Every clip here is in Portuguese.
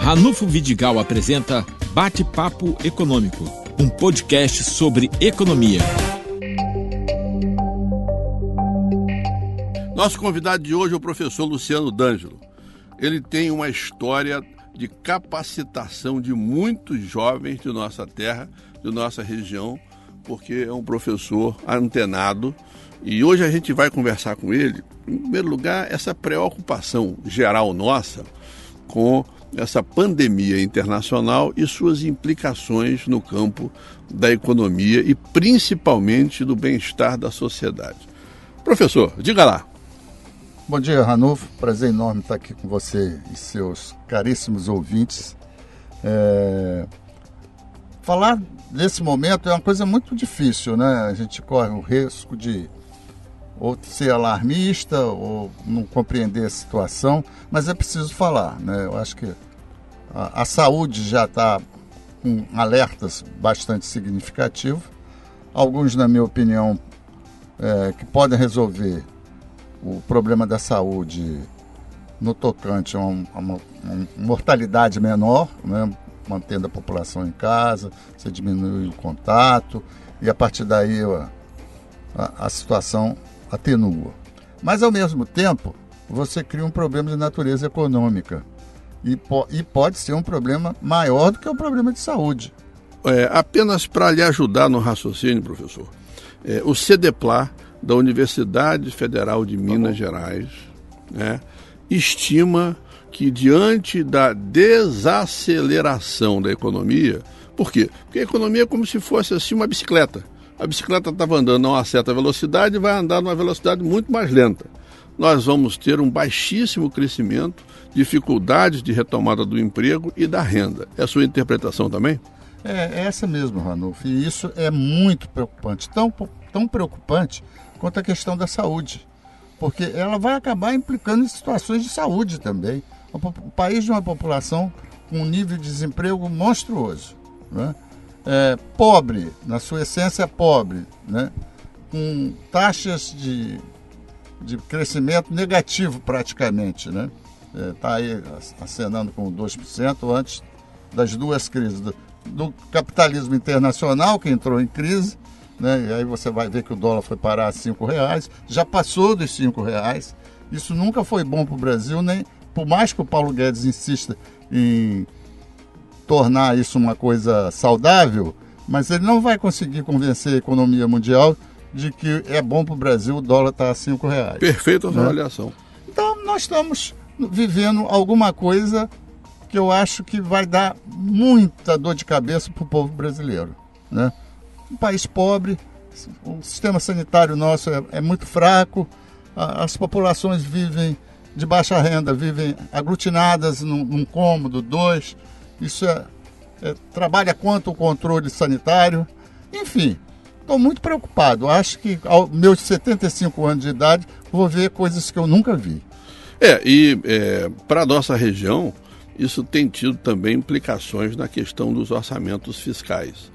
Ranulfo Vidigal apresenta Bate-Papo Econômico, um podcast sobre economia. Nosso convidado de hoje é o professor Luciano D'Angelo. Ele tem uma história de capacitação de muitos jovens de nossa terra, de nossa região, porque é um professor antenado. E hoje a gente vai conversar com ele, em primeiro lugar, essa preocupação geral nossa com essa pandemia internacional e suas implicações no campo da economia e principalmente do bem-estar da sociedade. Professor, diga lá. Bom dia, Ranulfo. Prazer enorme estar aqui com você e seus caríssimos ouvintes. É... Falar desse momento é uma coisa muito difícil, né? A gente corre o risco de ou ser alarmista ou não compreender a situação, mas é preciso falar, né? Eu acho que a, a saúde já está com alertas bastante significativos. Alguns, na minha opinião, é, que podem resolver o problema da saúde no tocante a, um, a uma, uma, mortalidade menor, né? mantendo a população em casa, você diminui o contato e a partir daí a, a, a situação atenua. Mas ao mesmo tempo, você cria um problema de natureza econômica e, po e pode ser um problema maior do que o um problema de saúde. É, apenas para lhe ajudar no raciocínio, professor, é, o CDPLA da Universidade Federal de Minas tá Gerais né, estima que diante da desaceleração da economia, por quê? Porque a economia é como se fosse assim uma bicicleta. A bicicleta estava andando a uma certa velocidade e vai andar numa velocidade muito mais lenta. Nós vamos ter um baixíssimo crescimento, dificuldades de retomada do emprego e da renda. É a sua interpretação também? É, é essa mesmo, Ranulfo. E isso é muito preocupante. Tão, tão preocupante quanto a questão da saúde. Porque ela vai acabar implicando em situações de saúde também. O país de uma população com um nível de desemprego monstruoso. Né? É, pobre, na sua essência pobre, né? com taxas de, de crescimento negativo praticamente. Está né? é, tá aí acenando com 2% antes das duas crises. Do, do capitalismo internacional, que entrou em crise, né? E aí você vai ver que o dólar foi parar a cinco reais, já passou dos cinco reais. Isso nunca foi bom para o Brasil, nem por mais que o Paulo Guedes insista em tornar isso uma coisa saudável, mas ele não vai conseguir convencer a economia mundial de que é bom para o Brasil o dólar estar tá a cinco reais. Perfeita a né? avaliação. Então nós estamos vivendo alguma coisa que eu acho que vai dar muita dor de cabeça para o povo brasileiro, né? um país pobre, o sistema sanitário nosso é, é muito fraco, a, as populações vivem de baixa renda, vivem aglutinadas num, num cômodo, dois. Isso é, é, trabalha quanto o controle sanitário. Enfim, estou muito preocupado. Acho que aos meus 75 anos de idade vou ver coisas que eu nunca vi. É, e é, para a nossa região, isso tem tido também implicações na questão dos orçamentos fiscais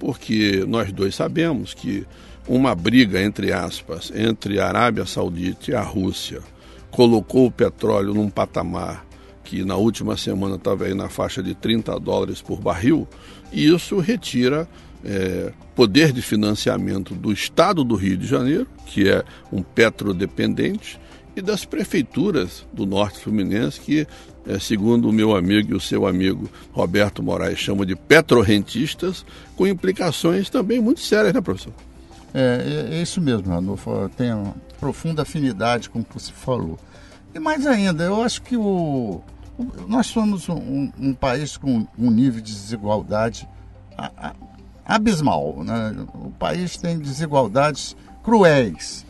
porque nós dois sabemos que uma briga, entre aspas, entre a Arábia Saudita e a Rússia colocou o petróleo num patamar que na última semana estava aí na faixa de 30 dólares por barril, e isso retira é, poder de financiamento do Estado do Rio de Janeiro, que é um petrodependente, e das prefeituras do Norte Fluminense, que, é, segundo o meu amigo e o seu amigo Roberto Moraes, chamam de petrorrentistas, com implicações também muito sérias, né, professor? É, é, é isso mesmo, Ranulfo. Eu tenho profunda afinidade com o que você falou. E mais ainda, eu acho que o nós somos um, um, país com um nível de desigualdade abismal. Né? O país tem desigualdades cruéis.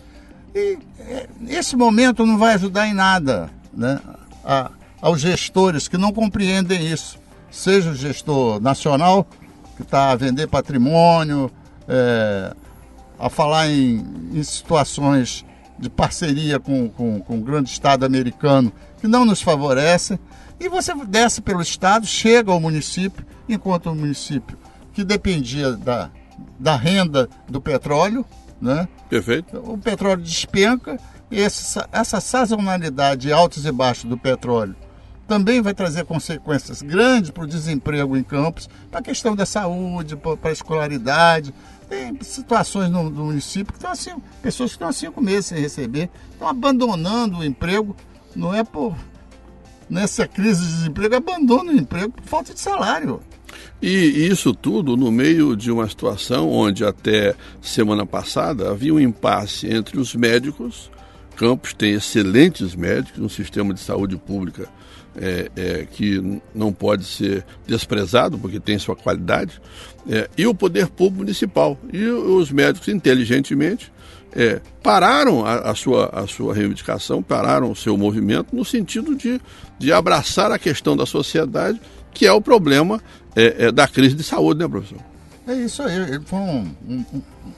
E é, esse momento não vai ajudar em nada né, a, aos gestores que não compreendem isso. Seja o gestor nacional, que está a vender patrimônio, é, a falar em, em, situações de parceria com, com, com o grande Estado americano, que não nos favorece, e você desce pelo Estado, chega ao município, enquanto o município que dependia da, da renda do petróleo, né? Perfeito. O petróleo despenca e essa, essa sazonalidade altos e baixos do petróleo também vai trazer consequências grandes para o desemprego em campos, para a questão da saúde, para a escolaridade. Tem situações no, no município que estão assim, pessoas que estão há cinco meses sem receber, estão abandonando o emprego, não é por nessa crise de desemprego, abandonam o emprego por falta de salário. E isso tudo no meio de uma situação onde até semana passada havia um impasse entre os médicos. Campos tem excelentes médicos, um sistema de saúde pública é, é, que não pode ser desprezado porque tem sua qualidade, é, e o poder público municipal. E os médicos, inteligentemente, é, pararam a, a, sua, a sua reivindicação, pararam o seu movimento no sentido de, de abraçar a questão da sociedade, que é o problema é, é, da crise de saúde, né, professor? É isso aí. Foi um, um,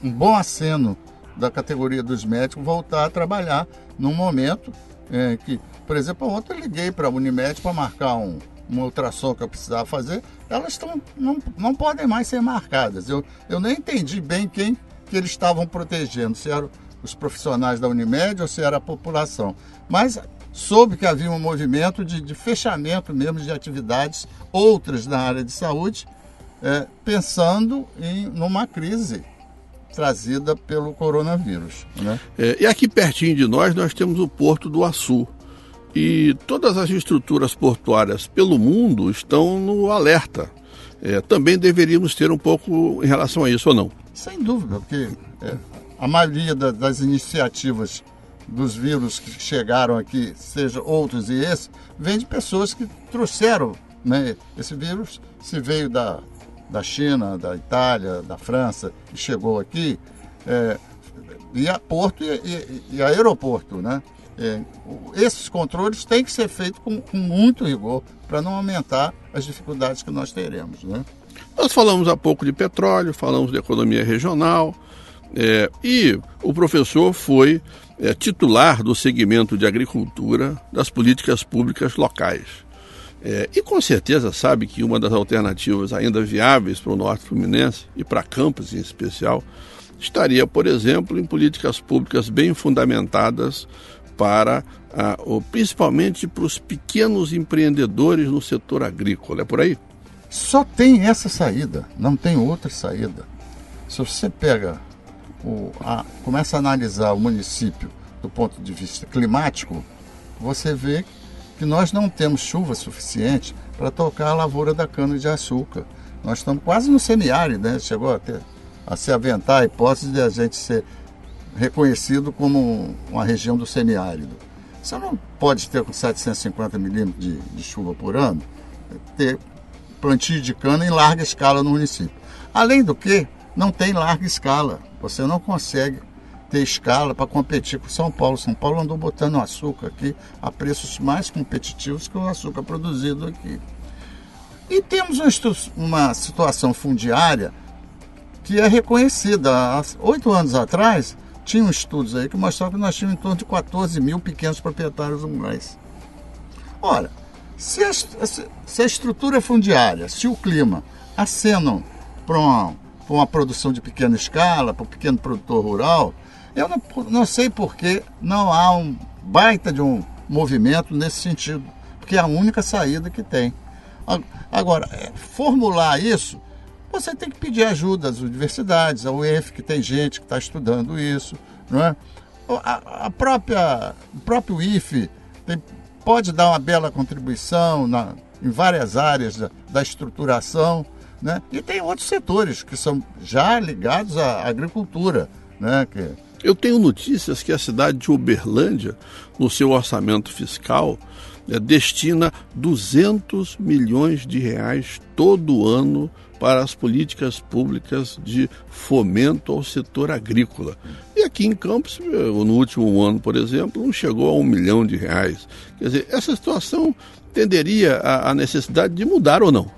um bom aceno da categoria dos médicos voltar a trabalhar num momento é, que, por exemplo, ontem eu liguei para a Unimed para marcar um, uma ultrassom que eu precisava fazer, elas tão, não, não podem mais ser marcadas. Eu, eu nem entendi bem quem que eles estavam protegendo, se eram os profissionais da Unimed ou se era a população. Mas soube que havia um movimento de, de fechamento mesmo de atividades, outras na área de saúde, é, pensando em numa crise trazida pelo coronavírus. Né? É, e aqui pertinho de nós, nós temos o Porto do Açu. E todas as estruturas portuárias pelo mundo estão no alerta. É, também deveríamos ter um pouco em relação a isso ou não? Sem dúvida, porque é, a maioria da, das iniciativas dos vírus que chegaram aqui, seja outros e esse, vem de pessoas que trouxeram né, esse vírus, se veio da, da China, da Itália, da França e chegou aqui, é, via porto e, e, e aeroporto, né? É, esses controles têm que ser feitos com, com muito rigor para não aumentar as dificuldades que nós teremos, né? Nós falamos há pouco de petróleo, falamos de economia regional, é, e o professor foi é, titular do segmento de agricultura das políticas públicas locais. É, e com certeza sabe que uma das alternativas ainda viáveis para o Norte Fluminense e para Campos em especial estaria, por exemplo, em políticas públicas bem fundamentadas para, ah, principalmente para os pequenos empreendedores no setor agrícola. É por aí? Só tem essa saída, não tem outra saída. Se você pega, o, a, começa a analisar o município do ponto de vista climático, você vê que nós não temos chuva suficiente para tocar a lavoura da cana-de-açúcar. Nós estamos quase no semiárido, né? Chegou até a se aventar a hipótese de a gente ser reconhecido como uma região do semiárido. Você não pode ter com 750 milímetros de, de chuva por ano, ter plantio de cana em larga escala no município. Além do que, não tem larga escala. Você não consegue ter escala para competir com São Paulo. São Paulo andou botando açúcar aqui a preços mais competitivos que o açúcar produzido aqui. E temos uma situação fundiária que é reconhecida. Há oito anos atrás, tinham estudos aí que mostravam que nós tínhamos em torno de 14 mil pequenos proprietários rurais. Ora, se a, se a estrutura fundiária, se o clima acenam para uma, uma produção de pequena escala, para o pequeno produtor rural, eu não, não sei por que não há um baita de um movimento nesse sentido, porque é a única saída que tem. Agora, é, formular isso, você tem que pedir ajuda às universidades, ao UF, que tem gente que está estudando isso, não é? A, a própria, o próprio IFE tem, pode dar uma bela contribuição na, em várias áreas da, da estruturação, né? E tem outros setores que são já ligados à agricultura, né? Que, eu tenho notícias que a cidade de Uberlândia, no seu orçamento fiscal, é, destina 200 milhões de reais todo ano para as políticas públicas de fomento ao setor agrícola. E aqui em Campos, eh, no último ano, por exemplo, não chegou a um milhão de reais. Quer dizer, essa situação tenderia à necessidade de mudar ou não?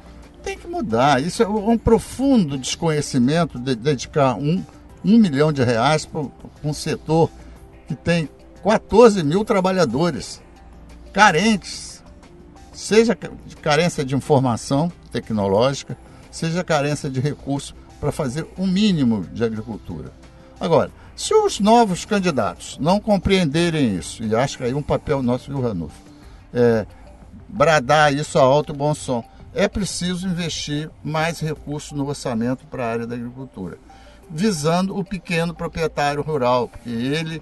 Tem que mudar. Isso é um profundo desconhecimento de dedicar um um milhão de reais para um setor que tem 14 mil trabalhadores carentes, seja de carência de informação tecnológica, seja carência de recursos para fazer o um mínimo de agricultura. Agora, se os novos candidatos não compreenderem isso, e acho que aí um papel nosso, viu, Ranulfo, é bradar isso a alto e bom som. É preciso investir mais recursos no orçamento para a área da agricultura, visando o pequeno proprietário rural, porque ele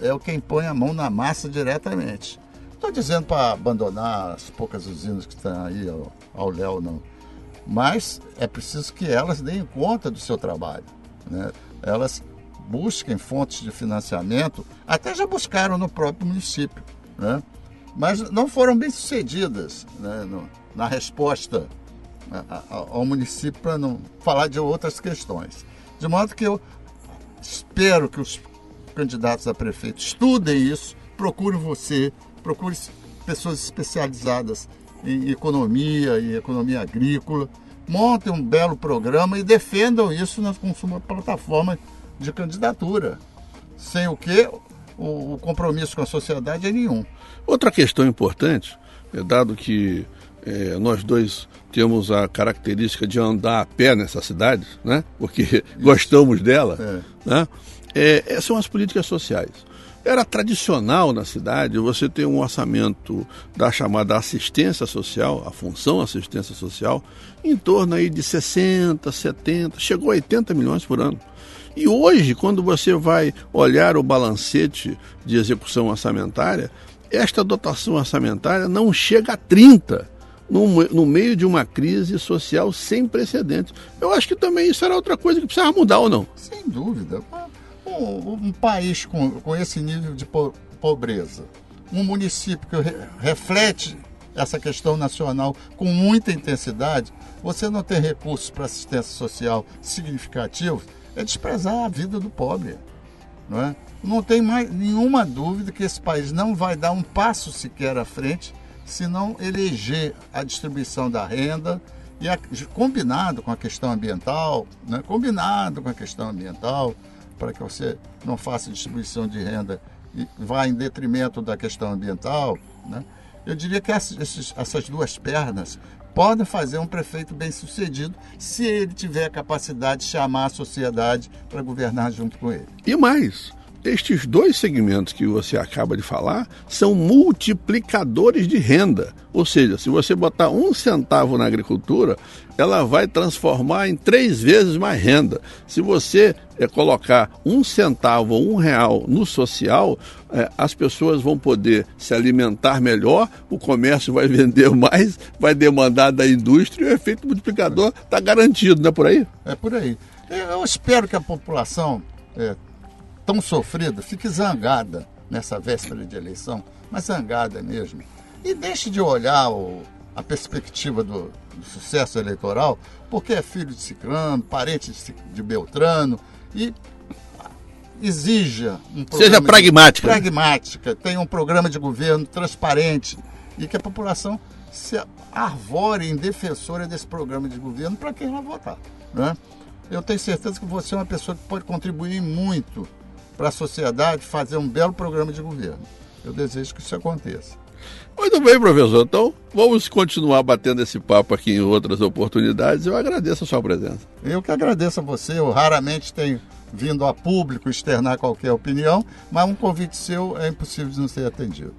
é o quem põe a mão na massa diretamente. Estou dizendo para abandonar as poucas usinas que estão aí ao, ao léu, não. Mas é preciso que elas deem conta do seu trabalho. Né? Elas busquem fontes de financiamento, até já buscaram no próprio município, né? mas não foram bem sucedidas né? no, na resposta ao município para não falar de outras questões. De modo que eu espero que os candidatos a prefeito estudem isso, procurem você, procure pessoas especializadas em economia e economia agrícola, montem um belo programa e defendam isso na sua plataforma de candidatura. Sem o que o, o compromisso com a sociedade é nenhum. Outra questão importante, é dado que é, nós dois temos a característica de andar a pé nessa cidade, né? porque Isso. gostamos dela, é. Né? É, são as políticas sociais. Era tradicional na cidade você ter um orçamento da chamada assistência social, a função assistência social, em torno aí de 60, 70, chegou a 80 milhões por ano. E hoje, quando você vai olhar o balancete de execução orçamentária, esta dotação orçamentária não chega a 30 no, no meio de uma crise social sem precedentes. Eu acho que também isso era outra coisa que precisava mudar ou não? Sem dúvida um, um país com, com esse nível de po pobreza, um município que re reflete essa questão nacional com muita intensidade, você não ter recursos para assistência social significativos, é desprezar a vida do pobre. Não, é? não tem mais nenhuma dúvida que esse país não vai dar um passo sequer à frente se não eleger a distribuição da renda e a, combinado com a questão ambiental, né? combinado com a questão ambiental, para que você não faça distribuição de renda e vá em detrimento da questão ambiental, né? eu diria que essas, essas duas pernas podem fazer um prefeito bem sucedido se ele tiver a capacidade de chamar a sociedade para governar junto com ele. E mais, estes dois segmentos que você acaba de falar são multiplicadores de renda. Ou seja, se você botar um centavo na agricultura, ela vai transformar em três vezes mais renda. Se você é, colocar um centavo ou um real no social, é, as pessoas vão poder se alimentar melhor, o comércio vai vender mais, vai demandar da indústria e o efeito multiplicador está garantido, não é por aí? É por aí. Eu espero que a população. É tão sofrida, fique zangada nessa véspera de eleição, mas zangada mesmo. E deixe de olhar o, a perspectiva do, do, sucesso eleitoral, porque é filho de Ciclano, parente de, de Beltrano, e exija um Seja pragmática. De, pragmática, tenha um programa de governo transparente e que a população se arvore em defensora desse programa de governo para quem vai votar. Né? Eu tenho certeza que você é uma pessoa que pode contribuir muito para a sociedade fazer um belo programa de governo. Eu desejo que isso aconteça. Muito bem, professor. Então, vamos continuar batendo esse papo aqui em outras oportunidades. Eu agradeço a sua presença. Eu que agradeço a você. Eu raramente tenho vindo a público externar qualquer opinião, mas um convite seu é impossível de não ser atendido.